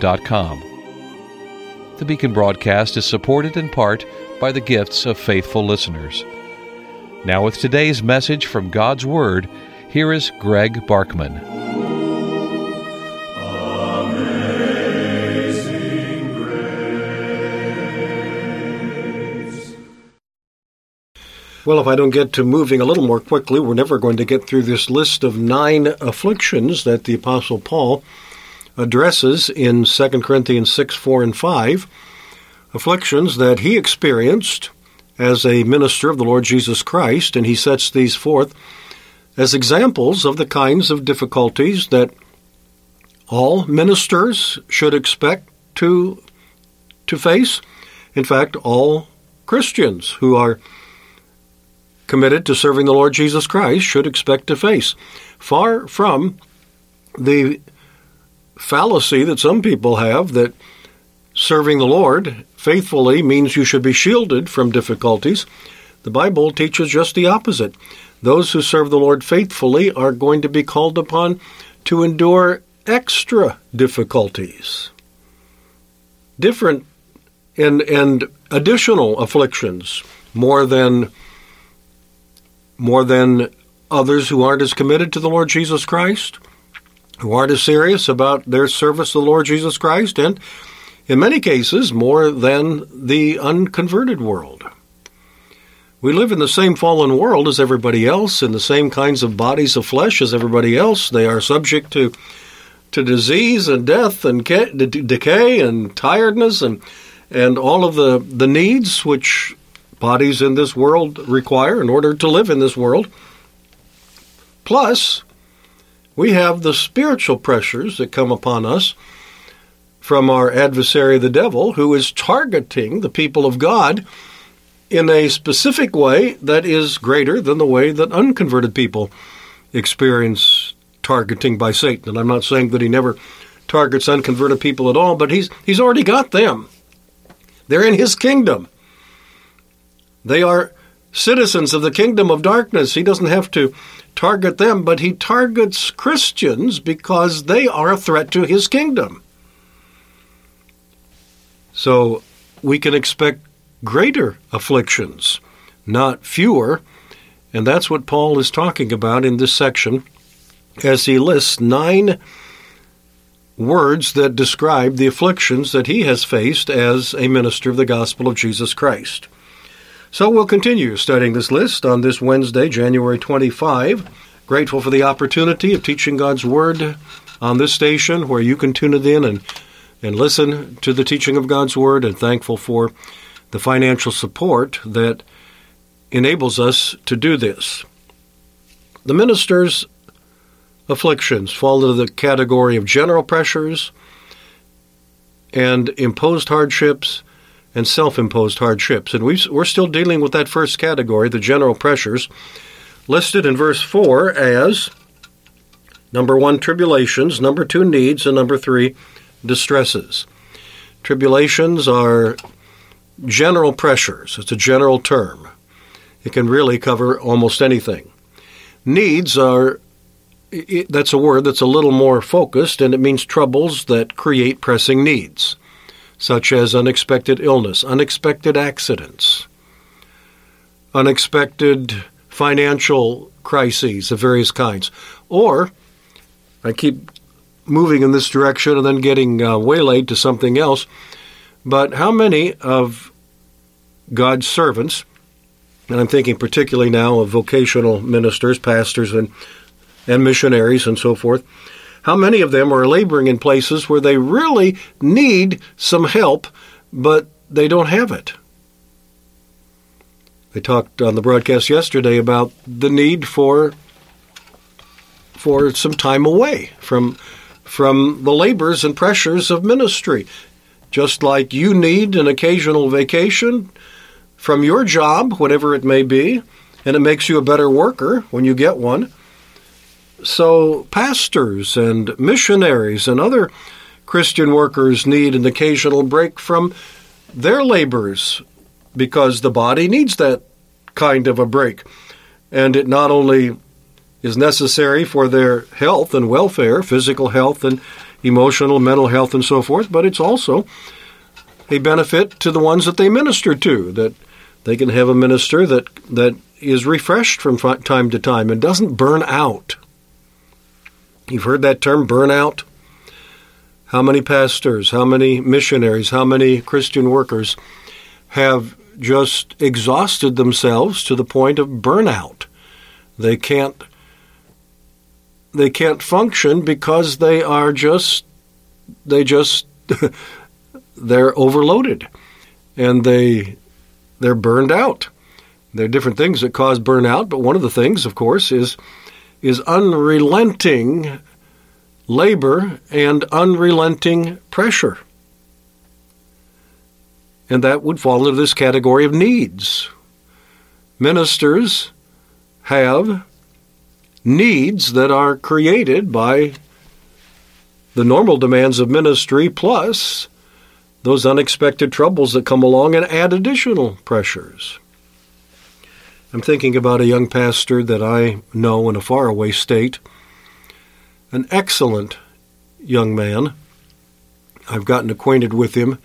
beaconbaptist.com. The Beacon broadcast is supported in part by the gifts of faithful listeners. Now, with today's message from God's Word, here is Greg Barkman. Well, if I don't get to moving a little more quickly, we're never going to get through this list of nine afflictions that the Apostle Paul addresses in 2 Corinthians 6, 4, and 5. Afflictions that he experienced as a minister of the Lord Jesus Christ, and he sets these forth as examples of the kinds of difficulties that all ministers should expect to, to face. In fact, all Christians who are committed to serving the Lord Jesus Christ should expect to face. Far from the fallacy that some people have that serving the Lord faithfully means you should be shielded from difficulties. The Bible teaches just the opposite. Those who serve the Lord faithfully are going to be called upon to endure extra difficulties, different and, and additional afflictions, more than more than others who aren't as committed to the Lord Jesus Christ, who aren't as serious about their service to the Lord Jesus Christ, and in many cases, more than the unconverted world. We live in the same fallen world as everybody else, in the same kinds of bodies of flesh as everybody else. They are subject to to disease and death and decay and tiredness and and all of the, the needs which bodies in this world require in order to live in this world. Plus, we have the spiritual pressures that come upon us from our adversary, the devil, who is targeting the people of God in a specific way that is greater than the way that unconverted people experience targeting by Satan. And I'm not saying that he never targets unconverted people at all, but he's he's already got them. They're in his kingdom. They are citizens of the kingdom of darkness. He doesn't have to target them, but he targets Christians because they are a threat to his kingdom. So we can expect greater afflictions, not fewer. And that's what Paul is talking about in this section as he lists nine words that describe the afflictions that he has faced as a minister of the gospel of Jesus Christ. So we'll continue studying this list on this Wednesday, January 25. Grateful for the opportunity of teaching God's Word on this station where you can tune it in and, and listen to the teaching of God's Word, and thankful for the financial support that enables us to do this. The minister's afflictions fall into the category of general pressures and imposed hardships and self imposed hardships. And we are still dealing with that first category, the general pressures, listed in verse 4 as number one, tribulations, number two, needs, and number three, distresses. Tribulations are general pressures, it's a general term. It can really cover almost anything. Needs are that's a word that's a little more focused, and it means troubles that create pressing needs such as unexpected illness, unexpected accidents, unexpected financial crises of various kinds. Or, I keep moving in this direction and then getting uh, waylaid to something else, but how many of God's servants, and I'm thinking particularly now of vocational ministers, pastors, and, and missionaries and so forth, how many of them are laboring in places where they really need some help, but they don't have it? They talked on the broadcast yesterday about the need for for some time away from from the labors and pressures of ministry. Just like you need an occasional vacation from your job, whatever it may be, and it makes you a better worker when you get one. So, pastors and missionaries and other Christian workers need an occasional break from their labors because the body needs that kind of a break. And it not only is necessary for their health and welfare, physical health and emotional, mental health, and so forth, but it's also a benefit to the ones that they minister to, that they can have a minister that, that is refreshed from time to time and doesn't burn out. You've heard that term, burnout? How many pastors, how many missionaries, how many Christian workers have just exhausted themselves to the point of burnout? They can't they can't function because they are just they just they're overloaded and they they're burned out. There are different things that cause burnout, but one of the things, of course, is is unrelenting labor and unrelenting pressure. And that would fall into this category of needs. Ministers have needs that are created by the normal demands of ministry plus those unexpected troubles that come along and add additional pressures. I'm thinking about a young pastor that I know in a faraway state, an excellent young man. I've gotten acquainted with him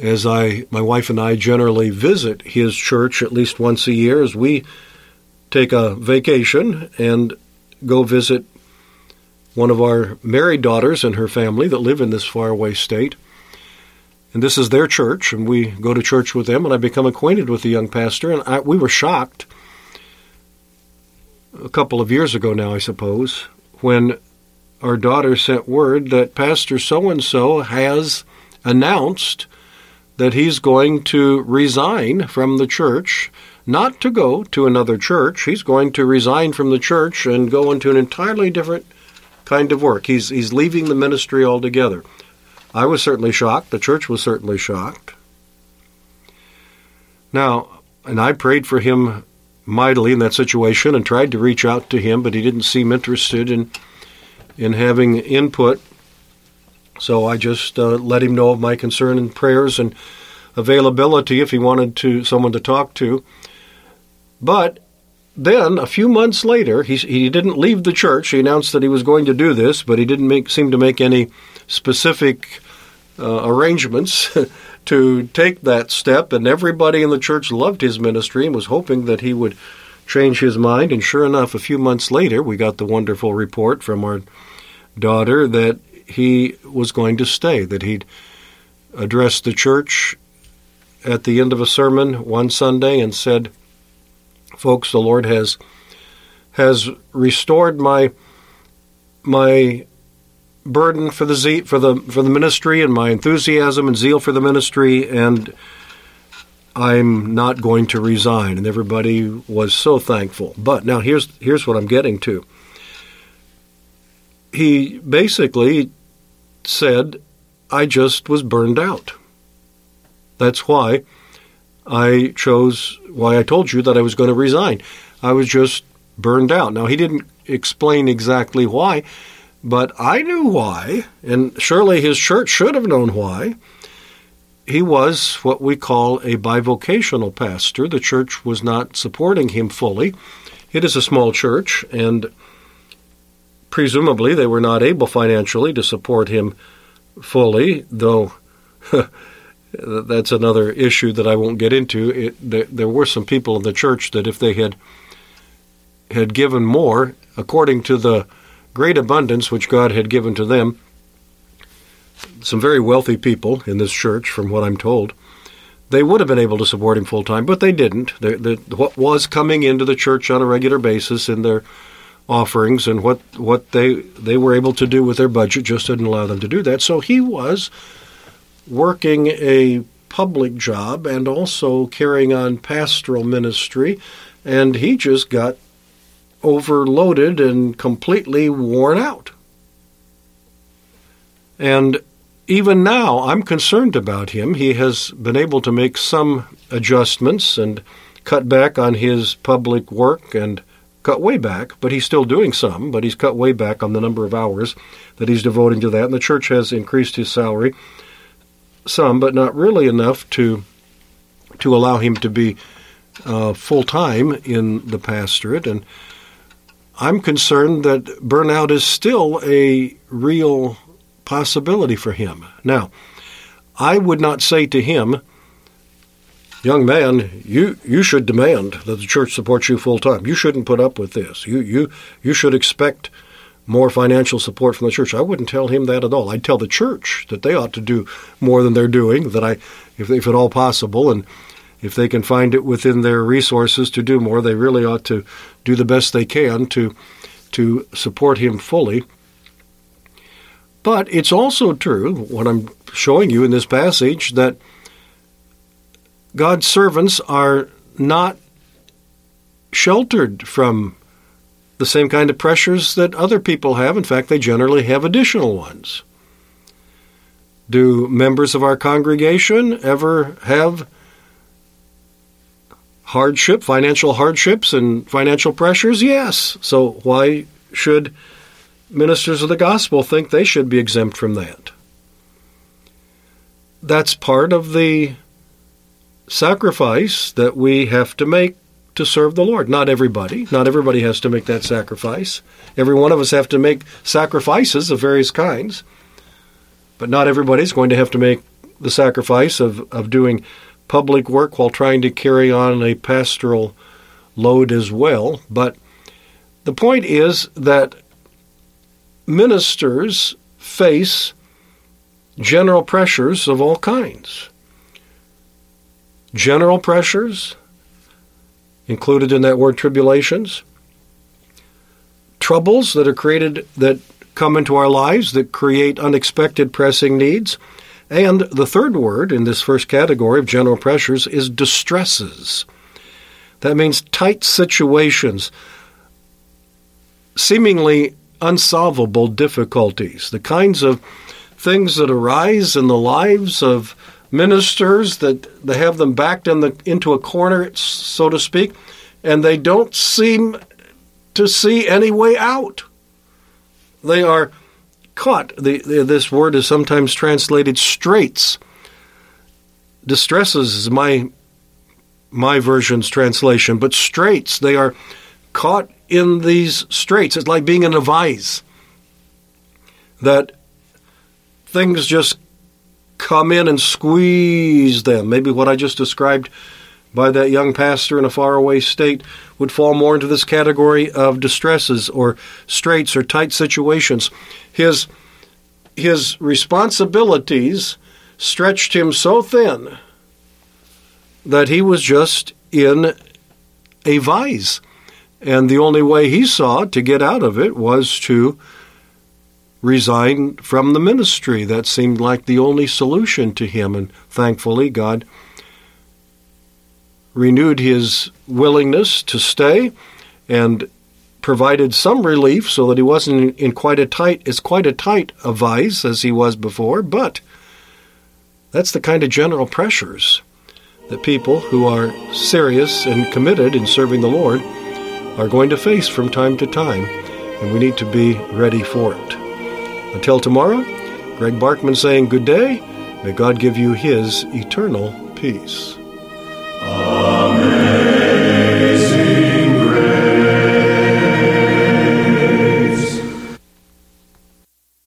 as I my wife and I generally visit his church at least once a year as we take a vacation and go visit one of our married daughters and her family that live in this faraway state. And this is their church, and we go to church with them, and I become acquainted with the young pastor, and I, we were shocked a couple of years ago now, I suppose, when our daughter sent word that Pastor so and so has announced that he's going to resign from the church not to go to another church. He's going to resign from the church and go into an entirely different kind of work. He's, he's leaving the ministry altogether. I was certainly shocked. The church was certainly shocked. Now, and I prayed for him mightily in that situation and tried to reach out to him, but he didn't seem interested in in having input. So I just uh, let him know of my concern and prayers and availability if he wanted to someone to talk to. But then, a few months later, he, he didn't leave the church. He announced that he was going to do this, but he didn't make, seem to make any specific uh, arrangements to take that step. And everybody in the church loved his ministry and was hoping that he would change his mind. And sure enough, a few months later, we got the wonderful report from our daughter that he was going to stay, that he'd addressed the church at the end of a sermon one Sunday and said, folks, the Lord has has restored my my burden for the ze- for the for the ministry and my enthusiasm and zeal for the ministry and I'm not going to resign and everybody was so thankful. But now here's here's what I'm getting to. He basically said I just was burned out. That's why I chose why I told you that I was going to resign. I was just burned out. Now, he didn't explain exactly why, but I knew why, and surely his church should have known why. He was what we call a bivocational pastor. The church was not supporting him fully. It is a small church, and presumably they were not able financially to support him fully, though that's another issue that I won't get into. It, there, were some people in the church that if they had had given more, according to the great abundance which God had given to them, some very wealthy people in this church, from what I'm told, they would have been able to support him full time, but they didn't. What was coming into the church on a regular basis in their offerings and what what they they were able to do with their budget just didn't allow them to do that. So he was working a public job and also carrying on pastoral ministry, and he just got overloaded and completely worn out. And even now, I'm concerned about him. He has been able to make some adjustments and cut back on his public work and cut way back, but he's still doing some, but he's cut way back on the number of hours that he's devoting to that. And the church has increased his salary some, but not really enough to to allow him to be uh, full time in the pastorate. And I'm concerned that burnout is still a real possibility for him. Now, I would not say to him, young man, you, you should demand that the church supports you full time. You shouldn't put up with this. You, you, you should expect more financial support from the church. I wouldn't tell him that at all. I'd tell the church that they ought to do more than they're doing, that I, if, if at all possible, and if they can find it within their resources to do more, they really ought to do the best they can to to support him fully. But it's also true, what I'm showing you in this passage, that God's servants are not sheltered from the same kind of pressures that other people have. In fact, they generally have additional ones. Do members of our congregation ever have hardship, financial hardships, and financial pressures? Yes. So why should ministers of the gospel think they should be exempt from that? That's part of the sacrifice that we have to make to serve the Lord. Not everybody. Not everybody has to make that sacrifice. Every one of us have to make sacrifices of various kinds. But not everybody's going to have to make the sacrifice of, of doing public work while trying to carry on a pastoral load as well. But the point is that ministers face general pressures of all kinds. General pressures, included in that word tribulations, troubles that are created that come into our lives that create unexpected pressing needs. And the third word in this first category of general pressures is distresses. That means tight situations, seemingly unsolvable difficulties, the kinds of things that arise in the lives of ministers that they have them backed in the, into a corner, so to speak, and they don't seem to see any way out. They are caught. The, the, this word is sometimes translated straits. Distresses is my my version's translation, but straits. They are caught in these straits. It's like being in a vise. That things just come in and squeeze them. Maybe what I just described by that young pastor in a faraway state would fall more into this category of distresses or straits or tight situations. His his responsibilities stretched him so thin that he was just in a vise. And the only way he saw to get out of it was to resign from the ministry. That seemed like the only solution to him, and thankfully, God renewed his willingness to stay and provided some relief so that he wasn't in quite a tight as quite a tight a vise as he was before, but that's the kind of general pressures that people who are serious and committed in serving the Lord are going to face from time to time, and we need to be ready for it. Until tomorrow, Greg Barkman saying good day. May God give you his eternal peace.